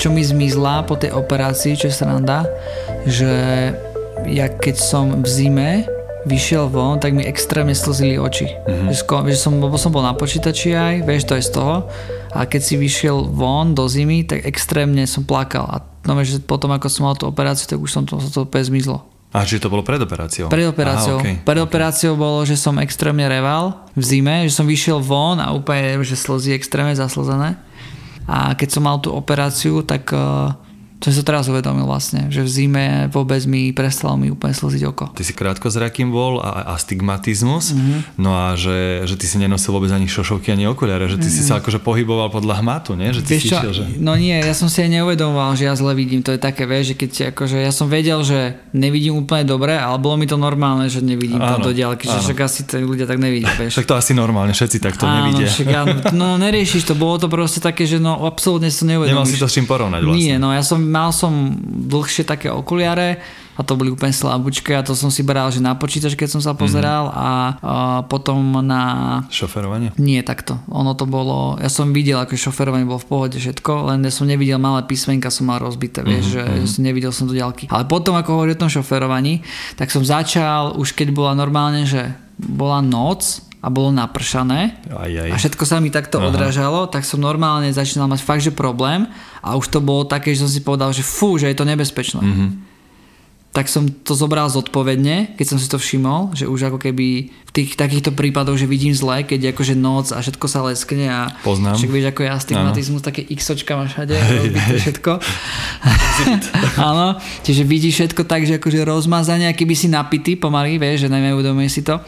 čo mi zmizla po tej operácii, čo je sranda, že ja keď som v zime vyšiel von, tak mi extrémne slzili oči. Mm-hmm. Že, sko- že som, lebo som bol na počítači aj, vieš, to je z toho. A keď si vyšiel von do zimy, tak extrémne som plakal. A no, že potom, ako som mal tú operáciu, tak už som to, to úplne zmizlo. A čiže to bolo pred operáciou? Pred operáciou. Aha, okay. Pred operáciou bolo, že som extrémne reval v zime, že som vyšiel von a úplne, že slzy extrémne zaslzené. A keď som mal tú operáciu, tak uh, to som sa teraz uvedomil vlastne, že v zime vôbec mi prestalo mi úplne slziť oko. Ty si krátko zrakým bol a astigmatizmus, mm-hmm. no a že, že ty si nenosil vôbec ani šošovky, ani okuliare, že ty mm-hmm. si sa akože pohyboval podľa hmatu, nie? Že ty vieš čo, šiel, že... No nie, ja som si aj neuvedomoval, že ja zle vidím, to je také, vieš, že keď akože ja som vedel, že nevidím úplne dobre, ale bolo mi to normálne, že nevidím áno, tam do diaľky, že však asi tí ľudia tak nevidia, vieš. Tak to asi normálne, všetci takto áno, nevidia. Však, áno, no neriešiš to, bolo to proste také, že no absolútne som neuvedomil. Nemal si to s čím porovnať vlastne. Nie, no ja som mal som dlhšie také okuliare a to boli úplne slabúčke a to som si bral, že na počítač, keď som sa pozeral mm-hmm. a, a potom na... Šoferovanie? Nie, takto. Ono to bolo, ja som videl, ako šoferovanie bolo v pohode všetko, len ja som nevidel malé písmenka, som mal rozbité, vieš, mm-hmm. že nevidel som do ďalky. Ale potom, ako hovorí o tom šoferovaní, tak som začal, už keď bola normálne, že bola noc, a bolo napršané aj, aj. a všetko sa mi takto Aha. odrážalo, tak som normálne začínal mať fakt, že problém a už to bolo také, že som si povedal, že fú, že je to nebezpečné. Mm-hmm. Tak som to zobral zodpovedne, keď som si to všimol, že už ako keby v tých takýchto prípadoch, že vidím zle, keď je akože noc a všetko sa leskne a Poznám. však vieš, ako je astigmatizmus, také xočka máš všade, všetko. Áno, čiže vidíš všetko tak, že akože rozmazanie, keby si napitý pomaly, vieš, že neuvedomuje si to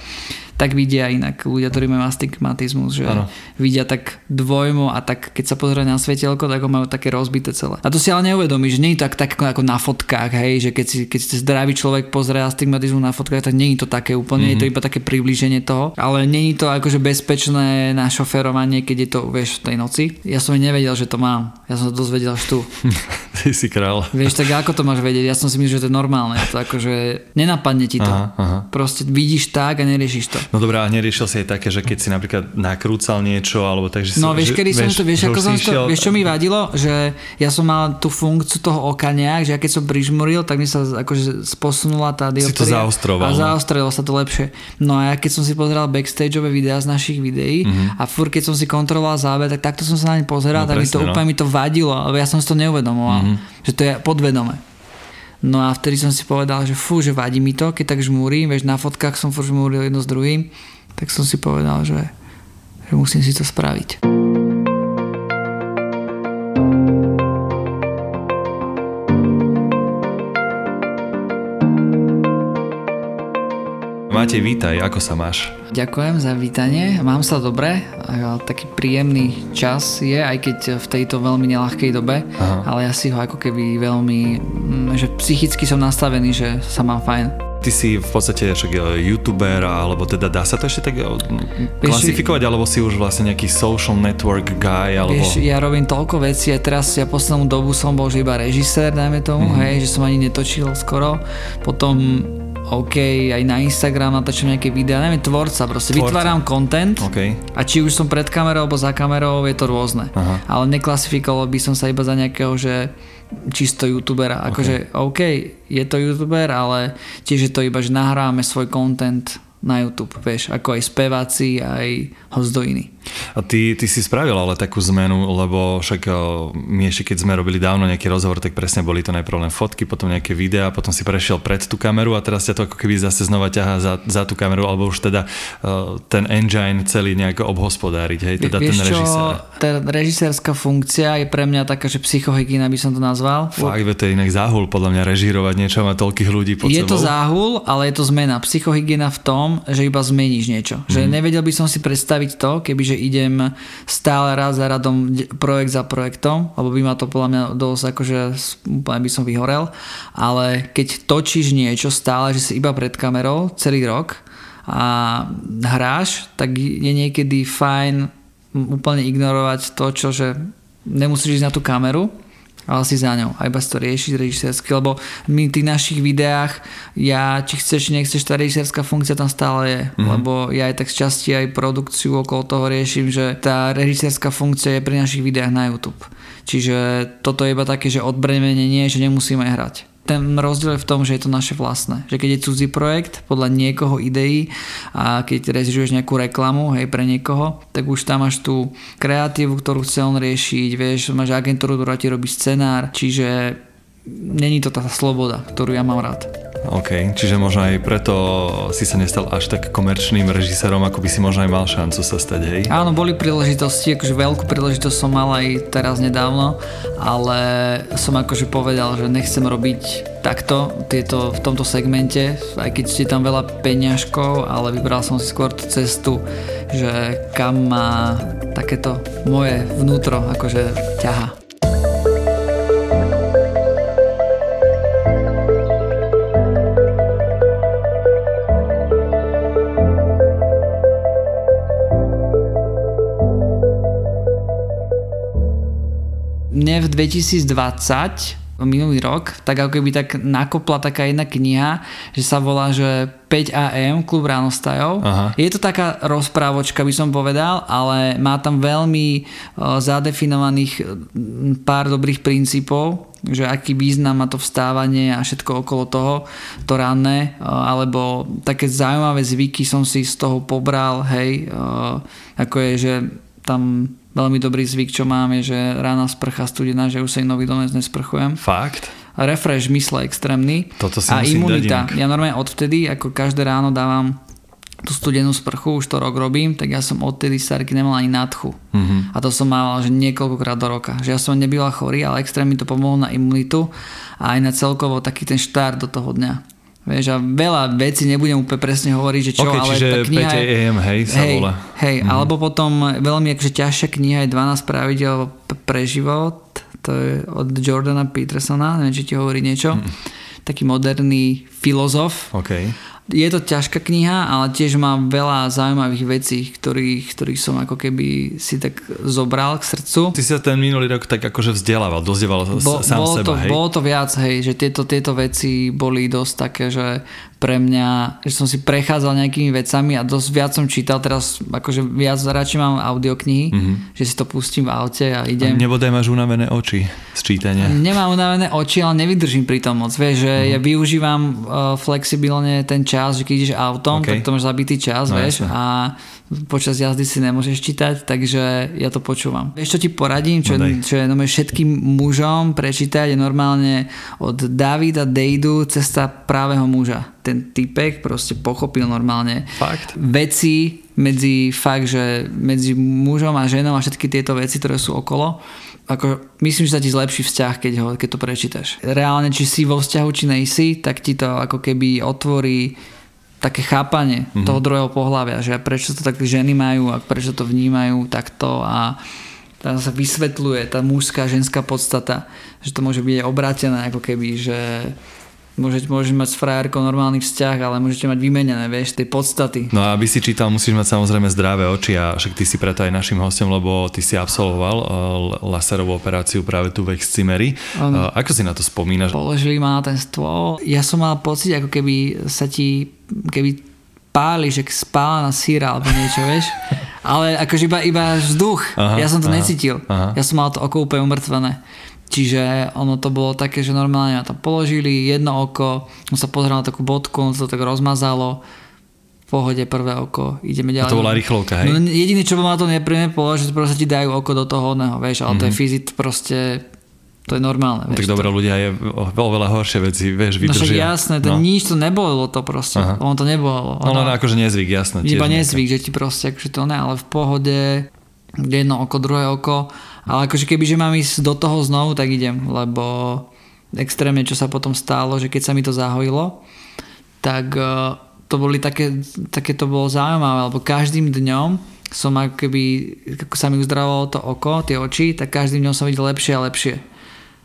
tak vidia inak ľudia, ktorí majú astigmatizmus, že ano. vidia tak dvojmo a tak keď sa pozrie na svetelko, tak ho majú také rozbité celé. A to si ale neuvedomí, že nie je to tak, tak ako, ako na fotkách, hej, že keď si, keď si zdravý človek pozrie astigmatizmus na fotkách, tak nie je to také úplne, mm-hmm. je to mhm. iba také priblíženie toho, ale nie je to akože bezpečné na šoferovanie, keď je to, vieš, v tej noci. Ja som nevedel, že to mám. Ja som to dozvedel až tu. Ty si král. Vieš, tak ako to máš vedieť? Ja som si myslel, že to je normálne. To akože nenapadne ti to. Aha, aha. Proste vidíš tak a neriešiš to. No dobré, a neriešil si aj také, že keď si napríklad nakrúcal niečo, alebo tak, že No vieš, kedy som to, vieš, ako som to, vieš, čo mi vadilo? Že ja som mal tú funkciu toho oka nejak, že ja keď som prižmuril, tak mi sa akože sposunula tá dioptria. Si to zaostroval. A no. zaostrilo sa to lepšie. No a ja keď som si pozeral backstageové videá z našich videí mm-hmm. a fur keď som si kontroloval záber, tak takto som sa na ne pozeral, no, tak presne, mi to no. úplne mi to vadilo, ale ja som si to neuvedomoval, mm-hmm. že to je podvedome. No a vtedy som si povedal, že fú, že vadí mi to, keď tak žmúrim, vieš, na fotkách som furt žmúril jedno s druhým, tak som si povedal, že, že musím si to spraviť. Matej, vítaj, ako sa máš? Ďakujem za vítanie, mám sa dobre, taký príjemný čas je, aj keď v tejto veľmi nelahkej dobe, Aha. ale ja si ho ako keby veľmi, mm, že psychicky som nastavený, že sa mám fajn. Ty si v podstate však e, youtuber, alebo teda dá sa to ešte tak e, klasifikovať, alebo si už vlastne nejaký social network guy, alebo... Vieš, ja robím toľko vecí a teraz ja poslednú dobu som bol že iba režisér, dajme tomu, mm-hmm. hej, že som ani netočil skoro. Potom OK, aj na Instagram natáčam nejaké videá, neviem, tvorca, proste tvorca. vytváram content okay. a či už som pred kamerou alebo za kamerou, je to rôzne. Aha. Ale neklasifikoval by som sa iba za nejakého, že čisto youtubera. Akože OK, je to youtuber, ale tiež je to iba, že nahráme svoj content na YouTube, vieš, ako aj speváci, aj host do iný. A ty, ty si spravil ale takú zmenu, lebo však my ešte keď sme robili dávno nejaký rozhovor, tak presne boli to najprv len fotky, potom nejaké videá, potom si prešiel pred tú kameru a teraz ťa to ako keby zase znova ťaha za, za tú kameru, alebo už teda uh, ten engine celý nejako obhospodáriť, hej, teda Vieš ten režisér. Tá režisérska funkcia je pre mňa taká, že psychohygiena by som to nazval. Fakt, to je inak záhul podľa mňa režírovať niečo, má toľkých ľudí pod Je sebou. to záhul, ale je to zmena. Psychohygiena v tom, že iba zmeníš niečo. Mm. Že mhm. nevedel by som si predstaviť to, kebyže idem stále raz za radom projekt za projektom, lebo by ma to podľa mňa dosť akože úplne by som vyhorel, ale keď točíš niečo stále, že si iba pred kamerou celý rok a hráš, tak je niekedy fajn úplne ignorovať to, čo že nemusíš ísť na tú kameru, ale si za ňou a iba si to riešiť režisérsky, lebo my v tých našich videách, ja či chceš, či nechceš, tá režisérska funkcia tam stále je, mm-hmm. lebo ja aj tak z časti aj produkciu okolo toho riešim, že tá režisérska funkcia je pri našich videách na YouTube. Čiže toto je iba také, že odbremenenie, že nemusíme hrať ten rozdiel je v tom, že je to naše vlastné. Že keď je cudzí projekt podľa niekoho ideí a keď režižuješ nejakú reklamu hej, pre niekoho, tak už tam máš tú kreatívu, ktorú chce on riešiť, vieš, máš agentúru, ktorá ti robí scenár, čiže není to tá sloboda, ktorú ja mám rád. OK, čiže možno aj preto si sa nestal až tak komerčným režisérom, ako by si možno aj mal šancu sa stať, hej? Áno, boli príležitosti, akože veľkú príležitosť som mal aj teraz nedávno, ale som akože povedal, že nechcem robiť takto tieto, v tomto segmente, aj keď ste tam veľa peňažkov, ale vybral som si skôr tú cestu, že kam má takéto moje vnútro akože ťaha. Mne v 2020 minulý rok, tak ako keby tak nakopla taká jedna kniha, že sa volá, že 5 AM, klub ránostajov. Aha. Je to taká rozprávočka, by som povedal, ale má tam veľmi zadefinovaných pár dobrých princípov, že aký význam má to vstávanie a všetko okolo toho, to ranné, alebo také zaujímavé zvyky som si z toho pobral, hej, ako je, že tam veľmi dobrý zvyk, čo mám, je, že rána sprcha studená, že už sa nový domec nesprchujem. Fakt? Refresh mysle extrémny. Toto si a imunita. Ja normálne odvtedy, ako každé ráno dávam tú studenú sprchu, už to rok robím, tak ja som odtedy starky nemal ani nadchu. Mm-hmm. A to som mal že niekoľkokrát do roka. Že ja som nebyla chorý, ale extrémne mi to pomohlo na imunitu a aj na celkovo taký ten štart do toho dňa. Vieš, a veľa vecí nebudem úplne presne hovoriť, že čo, okay, ale čiže tá kniha je... AM, hej, sa hej, volá. Hej, mm. alebo potom veľmi akože ťažšia kniha je 12 pravidel pre život, to je od Jordana Petersona, neviem, či ti hovorí niečo. Mm. Taký moderný filozof. Okay je to ťažká kniha, ale tiež má veľa zaujímavých vecí, ktorých, ktorých som ako keby si tak zobral k srdcu. Ty si sa ten minulý rok tak akože vzdelával, dozdeval Bo, sám bolo seba, to, hej? Bolo to viac, hej, že tieto, tieto veci boli dosť také, že pre mňa, že som si prechádzal nejakými vecami a dosť viac som čítal, teraz akože viac radšej mám audioknihy, mm-hmm. že si to pustím v aute a idem. A nebodaj máš unavené oči z čítania. Nemám unavené oči, ale nevydržím pri tom moc, vieš, že mm-hmm. ja využívam uh, flexibilne ten čas, že keď ideš autom, okay. tak to máš zabitý čas, no, vieš, jasne. a počas jazdy si nemôžeš čítať, takže ja to počúvam. Vieš, čo ti poradím, čo, no čo je normálne všetkým mužom prečítať, je normálne od Davida Dejdu Cesta právého muža. Ten typek proste pochopil normálne fakt? veci medzi fakt, že medzi mužom a ženou a všetky tieto veci, ktoré sú okolo. Ako, myslím, že sa ti zlepší vzťah, keď, ho, keď to prečítaš. Reálne, či si vo vzťahu, či nejsi, tak ti to ako keby otvorí také chápanie mm-hmm. toho druhého pohľavia, že prečo to tak ženy majú a prečo to vnímajú takto a tam sa vysvetľuje tá mužská, ženská podstata, že to môže byť obrátené ako keby, že Môžete, môžete mať s frajerkou normálny vzťah, ale môžete mať vymenené, vieš, tej podstaty. No a aby si čítal, musíš mať samozrejme zdravé oči a však ty si preto aj našim hostom, lebo ty si absolvoval uh, laserovú operáciu práve tu v Excimeri. Um, uh, ako si na to spomínaš? Položili ma na ten stôl. Ja som mal pocit, ako keby sa ti, keby páli, že spála na síra alebo niečo, vieš. Ale akože iba, iba vzduch. Aha, ja som to aha, necítil. Aha. Ja som mal to oko úplne umrtvené. Čiže ono to bolo také, že normálne ma tam položili jedno oko, on sa pozrel na takú bodku, on sa to tak rozmazalo, v pohode prvé oko, ideme ďalej. A to bola rýchlovka, hej? No, jediné, čo bolo na to nepríjemné, bolo, že proste ti dajú oko do toho oného, vieš, ale mm-hmm. to je mhm. fyzit proste to je normálne. No, tak dobré ľudia je veľa horšie veci, vieš, vydržia. No však jasné, to no. nič to nebolo to proste, Aha. on to nebolo. No, no, no akože nezvyk, jasné. Iba nezvyk, že ti proste, akože to ne, ale v pohode, jedno oko, druhé oko ale akože keby, že mám ísť do toho znovu, tak idem, lebo extrémne, čo sa potom stalo, že keď sa mi to zahojilo, tak uh, to boli také, také to bolo zaujímavé, lebo každým dňom som ako keby, ako sa mi uzdravovalo to oko, tie oči, tak každým dňom som videl lepšie a lepšie.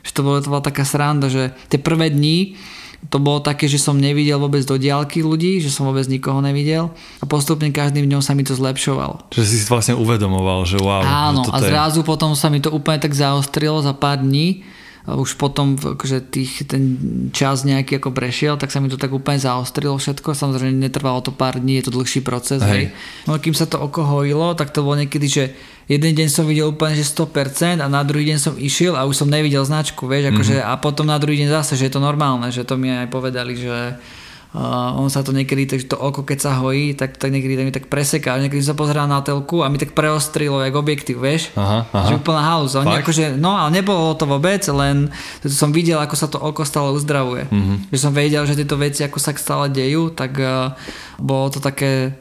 Že to, bolo, to bola taká sranda, že tie prvé dni to bolo také, že som nevidel vôbec do diálky ľudí, že som vôbec nikoho nevidel a postupne každým dňom sa mi to zlepšovalo. Že si si vlastne uvedomoval, že wow. Áno, že a zrazu je... potom sa mi to úplne tak zaostrilo za pár dní už potom akože tých, ten čas nejaký ako prešiel, tak sa mi to tak úplne zaostrilo všetko. Samozrejme netrvalo to pár dní, je to dlhší proces. Hej. Hej. No kým sa to oko hojilo, tak to bolo niekedy, že jeden deň som videl úplne, že 100% a na druhý deň som išiel a už som nevidel značku, vieš, akože, mm-hmm. a potom na druhý deň zase, že je to normálne, že to mi aj povedali, že Uh, on sa to niekedy, takže to oko keď sa hojí, tak, tak niekedy mi tak preseká. Niekedy sa pozerá na telku a mi tak preostrilo jak objektív, vieš? Aha, aha. Že úplná halus. Akože, no ale nebolo to vôbec, len som videl, ako sa to oko stále uzdravuje. Mm-hmm. Že som vedel, že tieto veci ako sa stále dejú, tak uh, bolo to také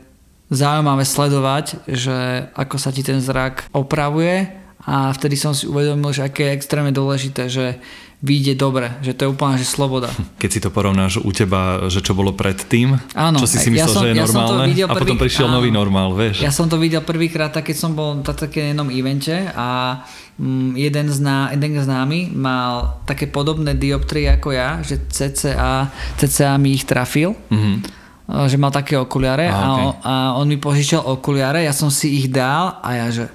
zaujímavé sledovať, že ako sa ti ten zrak opravuje a vtedy som si uvedomil, že aké je extrémne dôležité, že vyjde dobre, že to je úplne že sloboda. Keď si to porovnáš u teba, že čo bolo predtým, áno, čo si si myslel, ja som, že je ja normálne a prvý, potom prišiel áno, nový normál, vieš. Ja som to videl prvýkrát, keď som bol na také jednom evente a mm, jeden, zná, jeden známy mal také podobné dioptrie ako ja, že CCA, CCA mi ich trafil. Mm-hmm že mal také okuliare a, a, okay. on, a on mi požičal okuliare, ja som si ich dal a ja že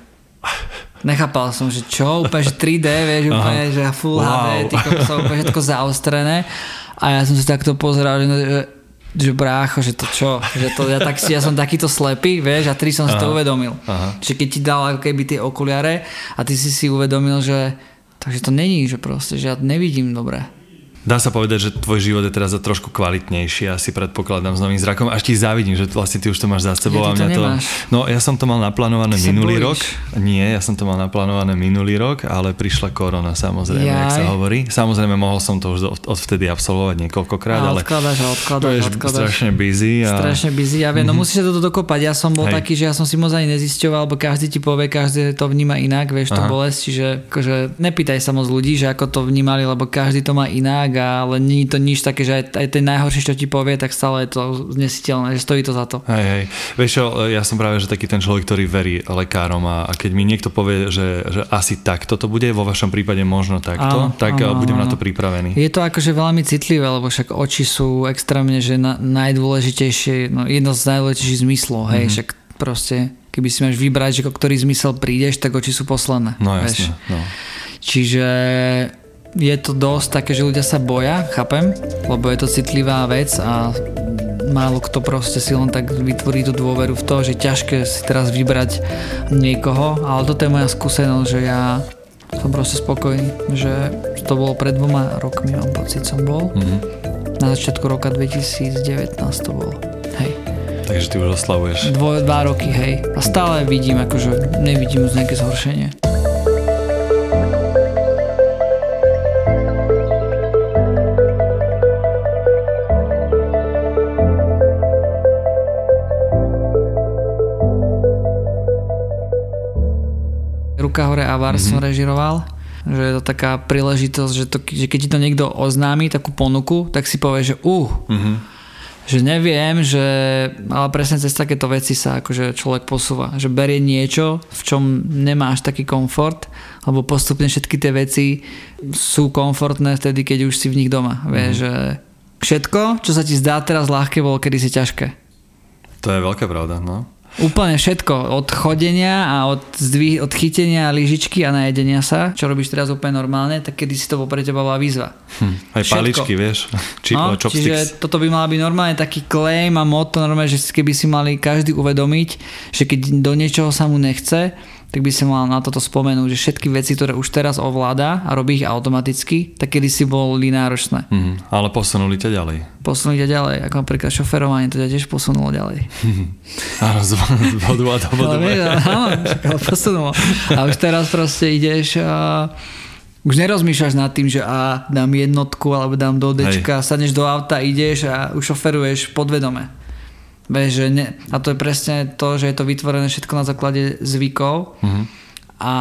Nechápal som, že čo, úplne, že 3D, vieš, úplne, Aha. že Full wow. HD, ty kokso, úplne všetko zaostrené. A ja som si takto pozeral, že, že, že brácho, že to čo, že to, ja, tak, ja som takýto slepý, vieš, a tri som si Aha. to uvedomil. Aha. Čiže keď ti dal ako keby tie okuliare a ty si si uvedomil, že takže to není, že proste, že ja nevidím dobre. Dá sa povedať, že tvoj život je teraz trošku kvalitnejší, asi predpokladám s novým zrakom. Až ti závidím, že vlastne ty už to máš za sebou. Ja, a mňa to, No ja som to mal naplánované ty minulý rok. Nie, ja som to mal naplánované minulý rok, ale prišla korona samozrejme, Jaj. jak sa hovorí. Samozrejme mohol som to už odvtedy absolvovať niekoľkokrát, ale odkladáš a odkladáš, odkladáš. strašne busy. A... Strašne busy, ja viem, mm-hmm. no mhm. musíš sa toto dokopať. Ja som bol Hej. taký, že ja som si moc ani nezisťoval, lebo každý ti povie, každý to vníma inak, vieš, to bolesť, čiže akože nepýtaj sa moc ľudí, že ako to vnímali, lebo každý to má inak, ale nie to nič také, že aj, aj ten najhorší, čo ti povie, tak stále je to znesiteľné, že stojí to za to. Hej, hej. Vieš čo, ja som práve že taký ten človek, ktorý verí lekárom a, a keď mi niekto povie, že, že asi takto to bude, vo vašom prípade možno takto, áno, tak áno, budem áno. na to pripravený. Je to akože veľmi citlivé, lebo však oči sú extrémne, že na, najdôležitejšie, no jedno z najdôležitejších zmyslov, hej, mm-hmm. však proste keby si máš vybrať, že ktorý zmysel prídeš, tak oči sú posledné. No jasne, no. Čiže je to dosť také, že ľudia sa boja, chápem, lebo je to citlivá vec a málo kto proste si len tak vytvorí tú dôveru v to, že ťažké si teraz vybrať niekoho, ale toto je moja skúsenosť, že ja som proste spokojný, že to bolo pred dvoma rokmi, mám pocit, som bol. Mm-hmm. Na začiatku roka 2019 to bolo. Hej. Takže ty už oslavuješ. Dvo, dva roky, hej. A stále vidím, akože nevidím už nejaké zhoršenie. Ruka hore a VAR mm-hmm. som režiroval že je to taká príležitosť, že, to, že keď ti to niekto oznámi, takú ponuku, tak si povie, že uh, mm-hmm. že neviem, že ale presne cez takéto veci sa akože človek posúva, že berie niečo, v čom nemáš taký komfort, lebo postupne všetky tie veci sú komfortné vtedy, keď už si v nich doma. Mm-hmm. Vieš, že všetko, čo sa ti zdá teraz ľahké, bolo kedysi ťažké. To je veľká pravda, no. Úplne všetko, od chodenia a od, zdvih, od chytenia lyžičky a najedenia sa, čo robíš teraz úplne normálne, tak kedy si to pre teba bola výzva. Hm, aj všetko. paličky, vieš, Či, no, čiže toto by mala byť normálne taký claim a moto, normálne, že keby si mali každý uvedomiť, že keď do niečoho sa mu nechce, tak by si mal na toto spomenúť, že všetky veci, ktoré už teraz ovláda a robí ich automaticky, tak kedy si boli náročné. Mm, ale posunuli ťa ďalej. Posunuli ťa ďalej, ako napríklad šoferovanie, to ťa tiež posunulo ďalej. áno, z bodu a do bodu. áno, posunulo. A už teraz proste ideš a už nerozmýšľaš nad tým, že a dám jednotku alebo dám do dečka, sadneš do auta, ideš a už šoferuješ podvedome. Vieš, že ne, a to je presne to, že je to vytvorené všetko na základe zvykov mm-hmm. a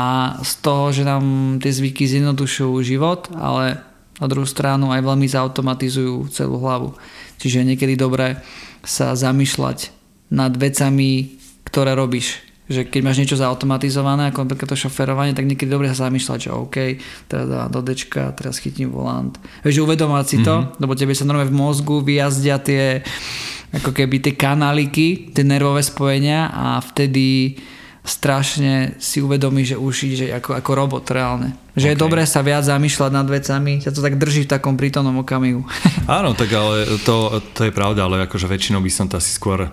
z toho, že nám tie zvyky zjednodušujú život, ale na druhú stranu aj veľmi zautomatizujú celú hlavu. Čiže niekedy dobré sa zamýšľať nad vecami, ktoré robíš. Že keď máš niečo zautomatizované, ako napríklad to šoferovanie, tak niekedy dobre sa zamýšľať, že OK, teraz dá do dečka, teraz chytím volant. Vieš, uvedomať si to, mm-hmm. lebo tebe sa normálne v mozgu vyjazdia tie ako keby tie kanáliky, tie nervové spojenia a vtedy strašne si uvedomí, že už ide ako, ako robot reálne. Že okay. je dobré sa viac zamýšľať nad vecami, ťa to tak drží v takom prítomnom okamihu. Áno, tak ale to, to je pravda, ale akože väčšinou by som to asi skôr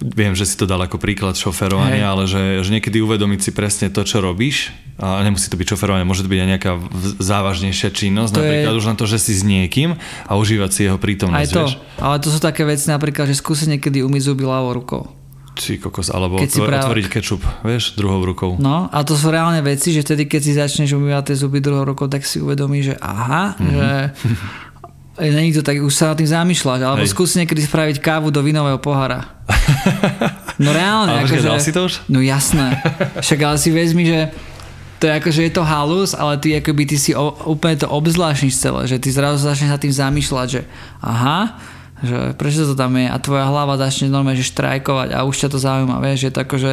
viem, že si to dal ako príklad šoferovania, Hej. ale že, že niekedy uvedomiť si presne to, čo robíš a nemusí to byť šoferovanie, môže to byť aj nejaká závažnejšia činnosť, to napríklad je... už len to, že si s niekým a užívať si jeho prítomnosť. Aj to, vieš? ale to sú také veci napríklad, že skúsi niekedy umyť zuby ľavou rukou. Či kokos, alebo keď otvor, otvoriť kečup, vieš, druhou rukou. No a to sú reálne veci, že vtedy, keď si začneš umývať tie zuby druhou rukou, tak si uvedomíš, že aha, mm-hmm. že Není to tak, už sa nad tým zamýšľať, alebo Hej. skúsi niekedy spraviť kávu do vinového pohára. No reálne. Ale akože, si to už? No jasné. Však ale si vezmi, že to je akože je to halus, ale ty akoby ty si o, úplne to obzvláštniš celé, že ty zrazu začneš sa tým zamýšľať, že aha, že prečo to tam je a tvoja hlava začne normálne že štrajkovať a už ťa to zaujíma, vieš, je to akože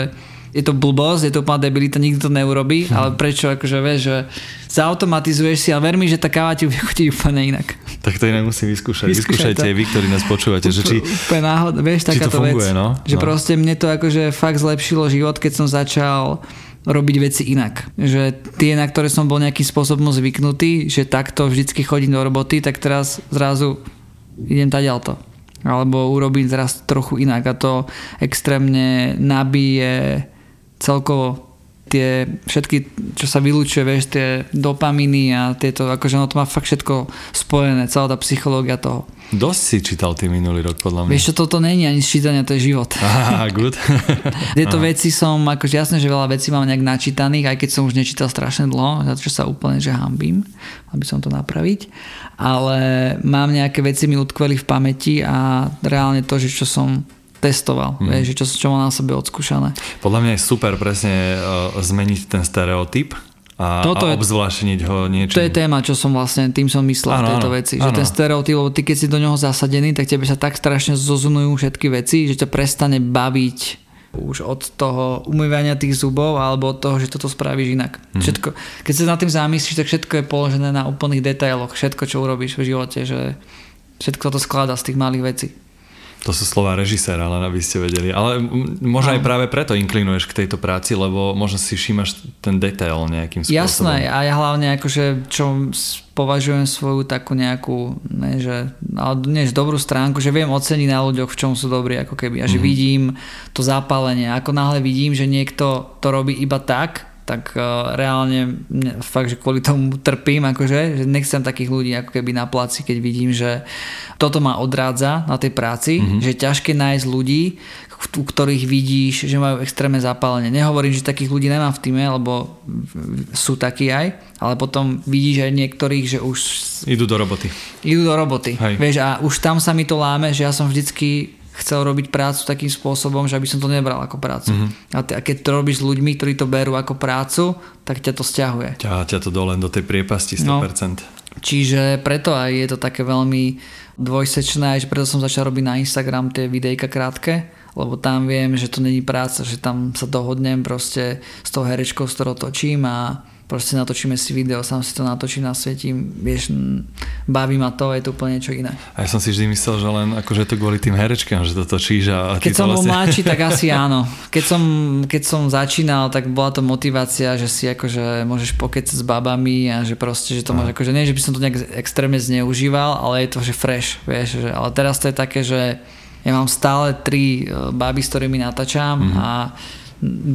je to blbosť, je to úplná debilita, nikto to neurobí, hm. ale prečo, akože vieš, že zautomatizuješ si a ver mi, že tá káva ti chutiť úplne inak. Tak to inak musím vyskúšať. Vyskúšajte aj vy, ktorí nás počúvate. Že či, úplne náhod, vieš, takáto to funguje, vec. No? Že no. proste mne to akože fakt zlepšilo život, keď som začal robiť veci inak. Že tie, na ktoré som bol nejakým spôsobom zvyknutý, že takto vždycky chodím do roboty, tak teraz zrazu idem to. Alebo urobím teraz trochu inak a to extrémne nabíje celkovo tie všetky, čo sa vylúčuje, vieš, tie dopaminy a tieto, akože ono to má fakt všetko spojené, celá tá psychológia toho. Dosť si čítal ty minulý rok, podľa mňa. Vieš čo, toto není ani čítania, to je život. Aha, good. Tieto veci som, akože jasné, že veľa vecí mám nejak načítaných, aj keď som už nečítal strašne dlho, za to, že sa úplne že hambím, aby som to napraviť. Ale mám nejaké veci mi utkveli v pamäti a reálne to, že čo som testoval, mm. vieš, čo, čo má na sebe odskúšané. Podľa mňa je super presne uh, zmeniť ten stereotyp a, Toto a obzvlášeniť ho niečím. To je téma, čo som vlastne, tým som myslel ano, tejto veci. Že ano. ten stereotyp, lebo ty keď si do neho zasadený, tak tebe sa tak strašne zozunujú všetky veci, že ťa prestane baviť už od toho umývania tých zubov alebo od toho, že toto spravíš inak. Mm. Všetko, keď sa nad tým zamyslíš, tak všetko je položené na úplných detailoch. Všetko, čo urobíš v živote, že všetko to skladá z tých malých vecí. To sú slova režiséra, len aby ste vedeli. Ale možno aj práve preto inklinuješ k tejto práci, lebo možno si všímaš ten detail nejakým spôsobom. Jasné, a ja hlavne akože, čo považujem svoju takú nejakú, ne, že, ale nie, že dobrú stránku, že viem oceniť na ľuďoch, v čom sú dobrí, ako keby. A že mm-hmm. vidím to zapálenie. Ako náhle vidím, že niekto to robí iba tak, tak uh, reálne fakt, že kvôli tomu trpím, akože, že nechcem takých ľudí ako keby na placi, keď vidím, že toto ma odrádza na tej práci, mm-hmm. že je ťažké nájsť ľudí, u ktorých vidíš, že majú extrémne zapálenie. Nehovorím, že takých ľudí nemám v týme, lebo sú takí aj, ale potom vidíš aj niektorých, že už... Idú do roboty. Idú do roboty. Hej. Vieš, a už tam sa mi to láme, že ja som vždycky chcel robiť prácu takým spôsobom, že aby som to nebral ako prácu. Mm-hmm. A, t- a keď to robíš s ľuďmi, ktorí to berú ako prácu, tak ťa to stiahuje. Ťa, ťa to dole do tej priepasti 100%. No, čiže preto aj je to také veľmi dvojsečné, že preto som začal robiť na Instagram tie videjka krátke, lebo tam viem, že to není práca, že tam sa dohodnem proste s tou herečkou, s ktorou točím a proste natočíme si video, sám si to natočím, nasvietím, vieš, baví ma to, je to úplne niečo iné. A ja som si vždy myslel, že len akože to kvôli tým herečkám, že to točíš a... Keď som vlastne... bol mladší, tak asi áno. Keď som, keď som začínal, tak bola to motivácia, že si akože môžeš pokecať s babami a že proste, že to máš akože, nie, že by som to nejak extrémne zneužíval, ale je to, že fresh, vieš, že, ale teraz to je také, že ja mám stále tri e, baby, s ktorými natáčam mm-hmm. a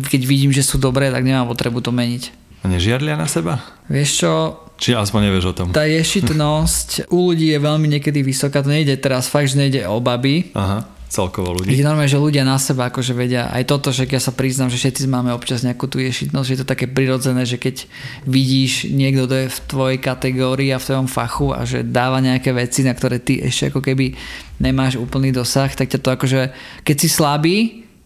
keď vidím, že sú dobré, tak nemám potrebu to meniť. Nežiarlia na seba? Vieš čo? Či aspoň nevieš o tom? Tá ješitnosť u ľudí je veľmi niekedy vysoká. To nejde teraz fakt, že nejde o baby. Aha celkovo ľudí. Je normálne, že ľudia na seba akože vedia aj toto, že ja sa priznám, že všetci máme občas nejakú tú ješitnosť, že je to také prirodzené, že keď vidíš niekto, kto je v tvojej kategórii a v tvojom fachu a že dáva nejaké veci, na ktoré ty ešte ako keby nemáš úplný dosah, tak ťa to akože, keď si slabý,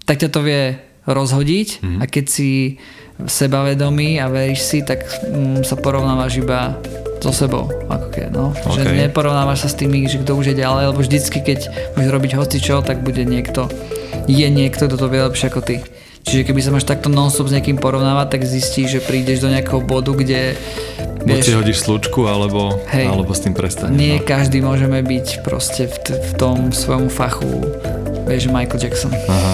tak ťa to vie rozhodiť mm-hmm. a keď si sebavedomý a veríš si, tak mm, sa porovnávaš iba so sebou. Ako keď, no. Okay. Že neporovnávaš sa s tými, že kto už je ďalej, lebo vždycky, keď budeš robiť čo, tak bude niekto, je niekto, kto to vie lepšie ako ty. Čiže keby sa máš takto non-stop s niekým porovnávať, tak zistíš, že prídeš do nejakého bodu, kde Buď si hodíš slučku, alebo, hej, alebo s tým prestaneš. Nie no. každý môžeme byť proste v, t- v tom svojom fachu, vieš, Michael Jackson. Aha.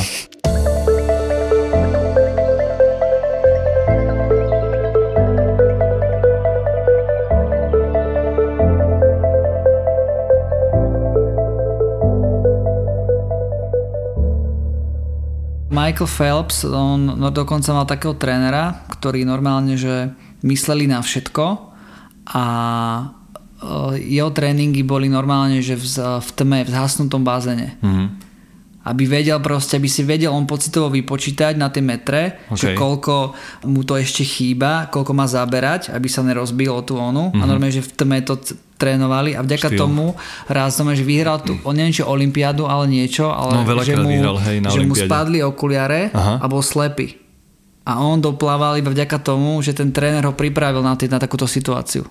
Michael Phelps, on no, dokonca mal takého trénera, ktorý normálne, že mysleli na všetko a jeho tréningy boli normálne, že v, v tme, v zhasnutom bazéne. Mm-hmm aby vedel proste, aby si vedel on pocitovo vypočítať na tie metre, okay. že koľko mu to ešte chýba, koľko má zaberať, aby sa nerozbil o tú onu. Mm-hmm. A mhm. normálne, že v tme to trénovali a vďaka Štýl. tomu raz že vyhral tu, neviem, či olympiádu, ale niečo, ale no, že, mu, vyhral, hej, že mu spadli okuliare Aha. a bol slepý. A on doplával iba vďaka tomu, že ten tréner ho pripravil na, tý, na takúto situáciu.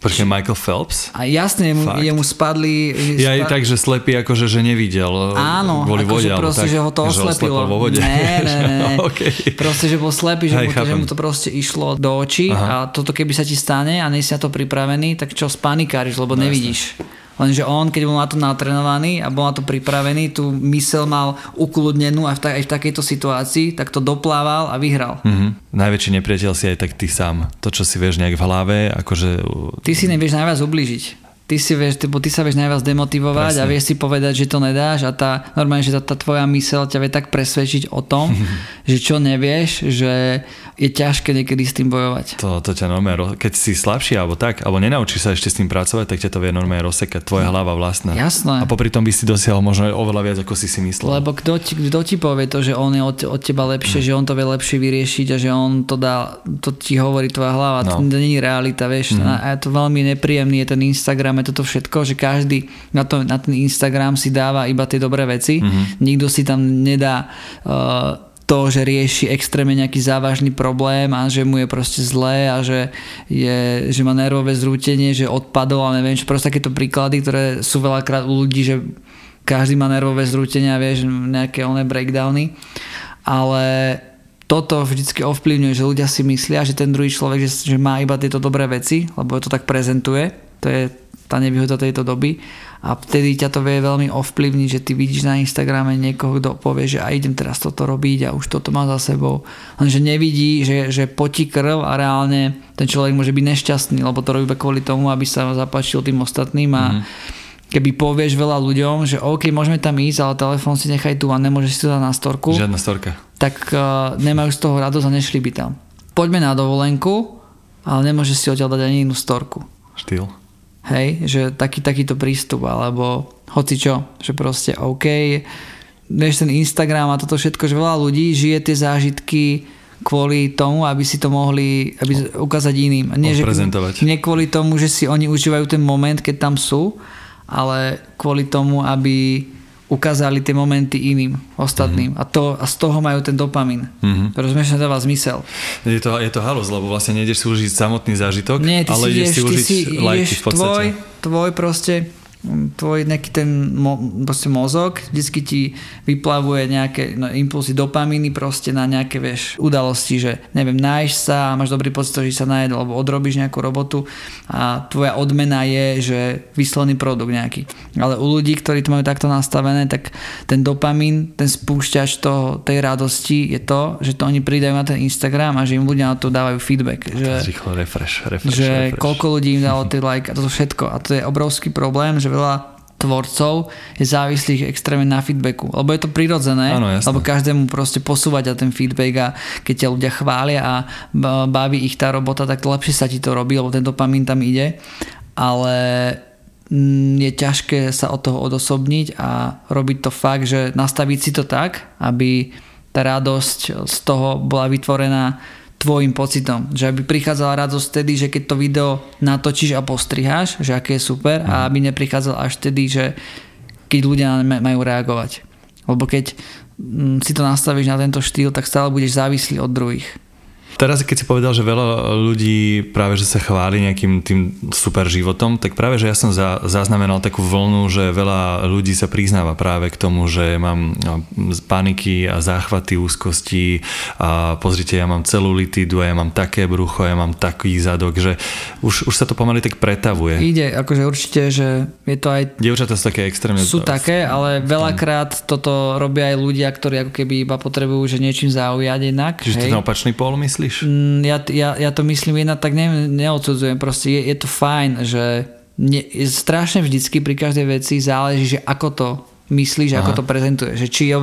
Počkej, Michael Phelps? A jasne, jemu, jemu spadli... Ja aj tak, že slepý akože, že nevidel Áno, kvôli vode, proste, tak, že ho to oslepilo. vo vode. Ne, ne, ne. okay. Proste, že bol slepý, že, mu to, že mu to proste išlo do očí Aha. a toto keby sa ti stane a nie si na to pripravený, tak čo spanikáriš, lebo no, nevidíš. Jasne. Lenže on, keď bol na to natrenovaný a bol na to pripravený, tú mysel mal ukludnenú aj v, ta- aj v takejto situácii, tak to doplával a vyhral. Mm-hmm. Najväčší nepriateľ si aj tak ty sám. To, čo si vieš nejak v hlave, akože... Ty si nevieš najviac ubližiť ty, si vieš, ty, ty sa vieš najviac demotivovať Presne. a vieš si povedať, že to nedáš a tá, normálne, že tá, tá tvoja mysel ťa vie tak presvedčiť o tom, že čo nevieš, že je ťažké niekedy s tým bojovať. To, to ťa normálne, keď si slabší alebo tak, alebo nenaučíš sa ešte s tým pracovať, tak ťa to vie normálne rozsekať, tvoja hlava vlastná. Jasné. A popri tom by si dosiahol možno oveľa viac, ako si si myslel. Lebo kto ti, kto ti povie to, že on je od, od teba lepšie, mm. že on to vie lepšie vyriešiť a že on to dá, to ti hovorí tvoja hlava, no. to nie je realita, vieš. Mm. A je to veľmi nepríjemný, je ten Instagram, je toto všetko, že každý na, to, na ten Instagram si dáva iba tie dobré veci. Mm-hmm. Nikto si tam nedá uh, to, že rieši extrémne nejaký závažný problém a že mu je proste zlé a že, je, že má nervové zrútenie, že odpadol a neviem čo, proste takéto príklady, ktoré sú veľakrát u ľudí, že každý má nervové zrútenia, vieš, nejaké oné breakdowny, ale toto vždycky ovplyvňuje, že ľudia si myslia, že ten druhý človek, že, že má iba tieto dobré veci, lebo to tak prezentuje, to je tá nevýhoda tejto doby a vtedy ťa to vie veľmi ovplyvniť, že ty vidíš na Instagrame niekoho, kto povie, že a idem teraz toto robiť a už toto má za sebou. Lenže nevidí, že, že potí krv a reálne ten človek môže byť nešťastný, lebo to robí kvôli tomu, aby sa zapáčil tým ostatným a mm. keby povieš veľa ľuďom, že OK, môžeme tam ísť, ale telefón si nechaj tu a nemôžeš si to dať na storku. Žiadna storka. Tak uh, nemajú z toho radosť a nešli by tam. Poďme na dovolenku, ale nemôžeš si odtiaľ dať ani inú storku. Štýl. Hej, že taký, takýto prístup, alebo hoci čo, že proste OK, vieš ten Instagram a toto všetko, že veľa ľudí žije tie zážitky kvôli tomu, aby si to mohli aby ukázať iným. Nie, že, nie kvôli tomu, že si oni užívajú ten moment, keď tam sú, ale kvôli tomu, aby ukázali tie momenty iným, ostatným. Mm-hmm. A, to, a z toho majú ten dopamin. Mm-hmm. Rozumieš, dáva zmysel. Je to, je to halus, lebo vlastne nejdeš si užiť samotný zážitok, Nie, ale ideš si užiť lajky v podstate. Tvoj, tvoj proste tvoj nejaký ten mo, mozog vždycky ti vyplavuje nejaké no, impulsy dopamíny proste na nejaké vieš, udalosti, že neviem, nájš sa a máš dobrý pocit, že sa najedol, alebo odrobíš nejakú robotu a tvoja odmena je, že vyslený produkt nejaký. Ale u ľudí, ktorí to majú takto nastavené, tak ten dopamín, ten spúšťač toho, tej radosti je to, že to oni pridajú na ten Instagram a že im ľudia na to dávajú feedback. Že, rýchlo refresh, refresh, že refresh. koľko ľudí im dalo tie like a toto všetko. A to je obrovský problém, že veľa tvorcov je závislých extrémne na feedbacku. Lebo je to prirodzené, ano, lebo každému proste posúvať a ten feedback a keď ťa ľudia chvália a baví ich tá robota, tak lepšie sa ti to robí, lebo ten dopamín tam ide. Ale mm, je ťažké sa od toho odosobniť a robiť to fakt, že nastaviť si to tak, aby tá radosť z toho bola vytvorená tvojim pocitom. Že aby prichádzala radosť vtedy, že keď to video natočíš a postriháš, že aké je super a mhm. aby neprichádzal až vtedy, že keď ľudia majú reagovať. Lebo keď mm, si to nastavíš na tento štýl, tak stále budeš závislý od druhých. Teraz, keď si povedal, že veľa ľudí práve, že sa chváli nejakým tým super životom, tak práve, že ja som za, zaznamenal takú vlnu, že veľa ľudí sa priznáva práve k tomu, že mám no, paniky a záchvaty úzkosti a pozrite, ja mám celulitídu a ja mám také brucho, ja mám taký zadok, že už, už sa to pomaly tak pretavuje. Ide, akože určite, že je to aj... Dievčatá sú také extrémne... Sú také, ale veľakrát toto robia aj ľudia, ktorí ako keby iba potrebujú, že niečím zaujať inak. Čiže hej? to ten opačný pól myslíš? Myslíš? Mm, ja, ja, ja to myslím jedna tak ne, neodsudzujem, proste je, je to fajn, že ne, strašne vždycky pri každej veci záleží, že ako to myslíš, Aha. ako to prezentuje. Že či ja,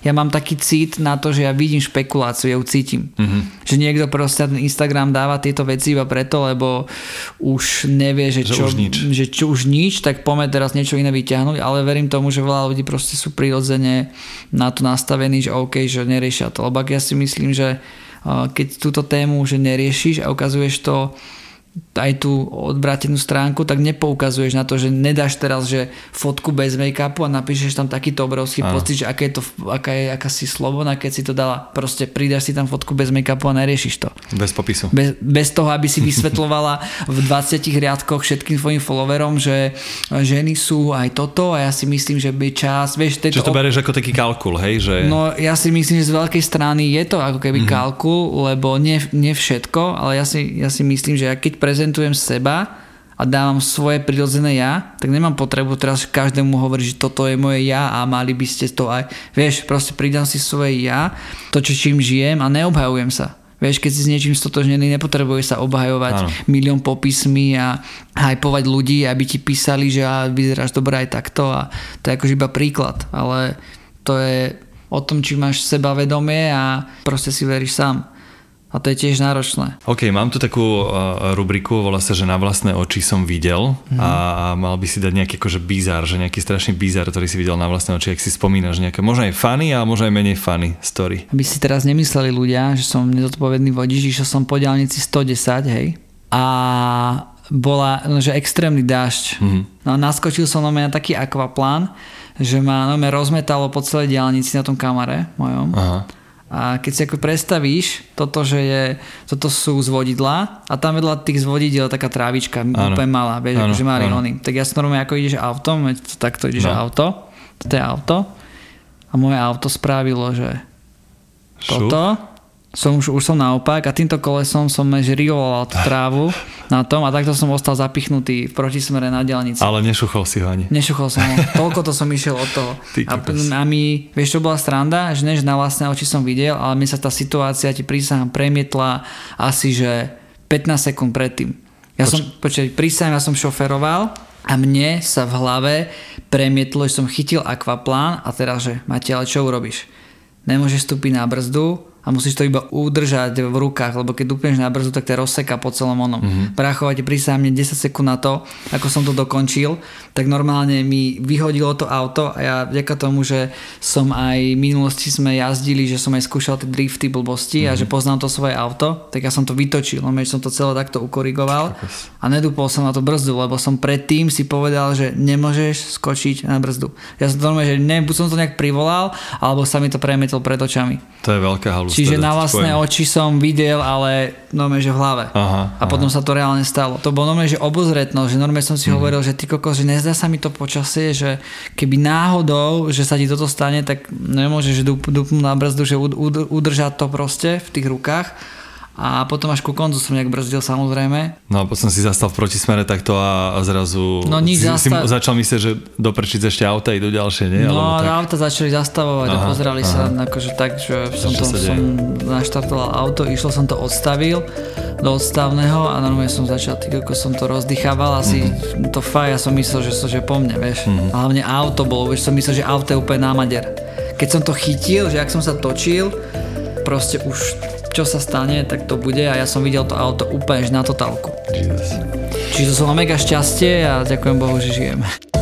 ja mám taký cit na to, že ja vidím špekuláciu, ja ju cítim. Mm-hmm. Že niekto proste ten Instagram dáva tieto veci iba preto, lebo už nevie, že, že čo, už nič. Že čo už nič, tak poďme teraz niečo iné vyťahnuť, ale verím tomu, že veľa ľudí proste sú prirodzene na to nastavení, že OK, že neriešia to. Lebo ja si myslím, že keď túto tému že neriešiš a ukazuješ to aj tú odbrátenú stránku, tak nepoukazuješ na to, že nedáš teraz, že fotku bez make-upu a napíšeš tam takýto obrovský ano. pocit, že aké je to, aká je aká si slobodná, keď si to dala. Proste pridáš si tam fotku bez make-upu a neriešiš to. Bez popisu. Bez, bez toho, aby si vysvetlovala v 20 riadkoch všetkým tvojim followerom, že ženy sú aj toto a ja si myslím, že by čas, vieš, Čiže to bereš ako taký kalkul, hej? Že... No ja si myslím, že z veľkej strany je to ako keby mm-hmm. kalkul, lebo nie, nie všetko, ale ja si, ja si myslím, že keď prezentujem seba a dávam svoje prirodzené ja, tak nemám potrebu teraz každému hovoriť, že toto je moje ja a mali by ste to aj. Vieš, proste pridám si svoje ja, to, čo čím žijem a neobhajujem sa. Vieš, keď si s niečím stotožnený, nepotrebuje sa obhajovať Áno. milión popismi a hypovať ľudí, aby ti písali, že a vyzeráš dobre aj takto a to je akože iba príklad, ale to je o tom, či máš sebavedomie a proste si veríš sám. A to je tiež náročné. OK, mám tu takú uh, rubriku, volá sa, že na vlastné oči som videl mm-hmm. a, a mal by si dať nejaký akože bizar, že nejaký strašný bizar, ktorý si videl na vlastné oči, ak si spomínaš nejaké, možno aj funny a možno aj menej funny story. Aby si teraz nemysleli ľudia, že som nezodpovedný vodič, išiel som po diálnici 110, hej, a bola, že extrémny dážď. Mm-hmm. No naskočil som na taký akvaplán, že ma no, rozmetalo po celej diálnici na tom kamare mojom. Aha a keď si ako predstavíš toto, že je, toto sú zvodidla a tam vedľa tých zvodidel taká trávička, ano. úplne malá, vieš, ano, akože má rinony. Tak ja som normálne ako ideš autom, takto ideš no. auto, toto je auto a moje auto spravilo, že toto, som už, už som naopak a týmto kolesom som žriloval tú trávu na tom a takto som ostal zapichnutý v protismere na diálnici. Ale nešuchol si ho ani. Nešuchol som ho. Toľko to som išiel od toho. a, a mi, vieš, čo bola stranda, že než na vlastné oči som videl, ale mi sa tá situácia, ti prísahám, premietla asi, že 15 sekúnd predtým. Ja Poč- som, počkaj, prísahám, ja som šoferoval a mne sa v hlave premietlo, že som chytil akvaplán a teraz, že Matia, ale čo urobíš? Nemôžeš vstúpiť na brzdu, a musíš to iba udržať v rukách, lebo keď dupneš na brzu, tak to rozseka po celom onom. Mm-hmm. Prachovať prísahne 10 sekúnd na to, ako som to dokončil, tak normálne mi vyhodilo to auto a ja vďaka tomu, že som aj v minulosti sme jazdili, že som aj skúšal tie drifty blbosti mm-hmm. a že mhm. poznám to svoje auto, tak ja som to vytočil, no som to celé takto ukorigoval a nedúpol som na to brzdu, lebo som predtým si povedal, že nemôžeš skočiť na brzdu. Ja som to normálne, že ne, buď som to nejak privolal, alebo sa mi to premietol pred očami. To je veľká halus. Čiže na vlastné poviem. oči som videl, ale normálne, že v hlave. Aha, a aha. potom sa to reálne stalo. To bolo normálne, že obozretnosť, že normálne som si mm. hovoril, že ty kokos, že nezdá sa mi to počasie, že keby náhodou, že sa ti toto stane, tak nemôžeš dupnúť na brzdu, že udržať to proste v tých rukách a potom až ku koncu som nejak brzdil samozrejme. No a potom si zastal v protismere takto a, a zrazu no, si, zastav... si začal myslieť, že doprečiť ešte auta idú ďalšie, nie? No Alebo tak... auta začali zastavovať aha, a pozerali aha. sa akože tak, že som, to, som naštartoval auto, išlo som to odstavil do odstavného a normálne som začal, ty ako som to rozdychával, asi mm-hmm. to faj, ja som myslel, že, že po mne, vieš. Mm-hmm. Hlavne auto bolo, vieš, som myslel, že auto je úplne námader. Keď som to chytil, že ak som sa točil, proste už čo sa stane, tak to bude a ja som videl to auto úplne na totálku. Jesus. Čiže to som mega šťastie a ďakujem Bohu, že žijeme.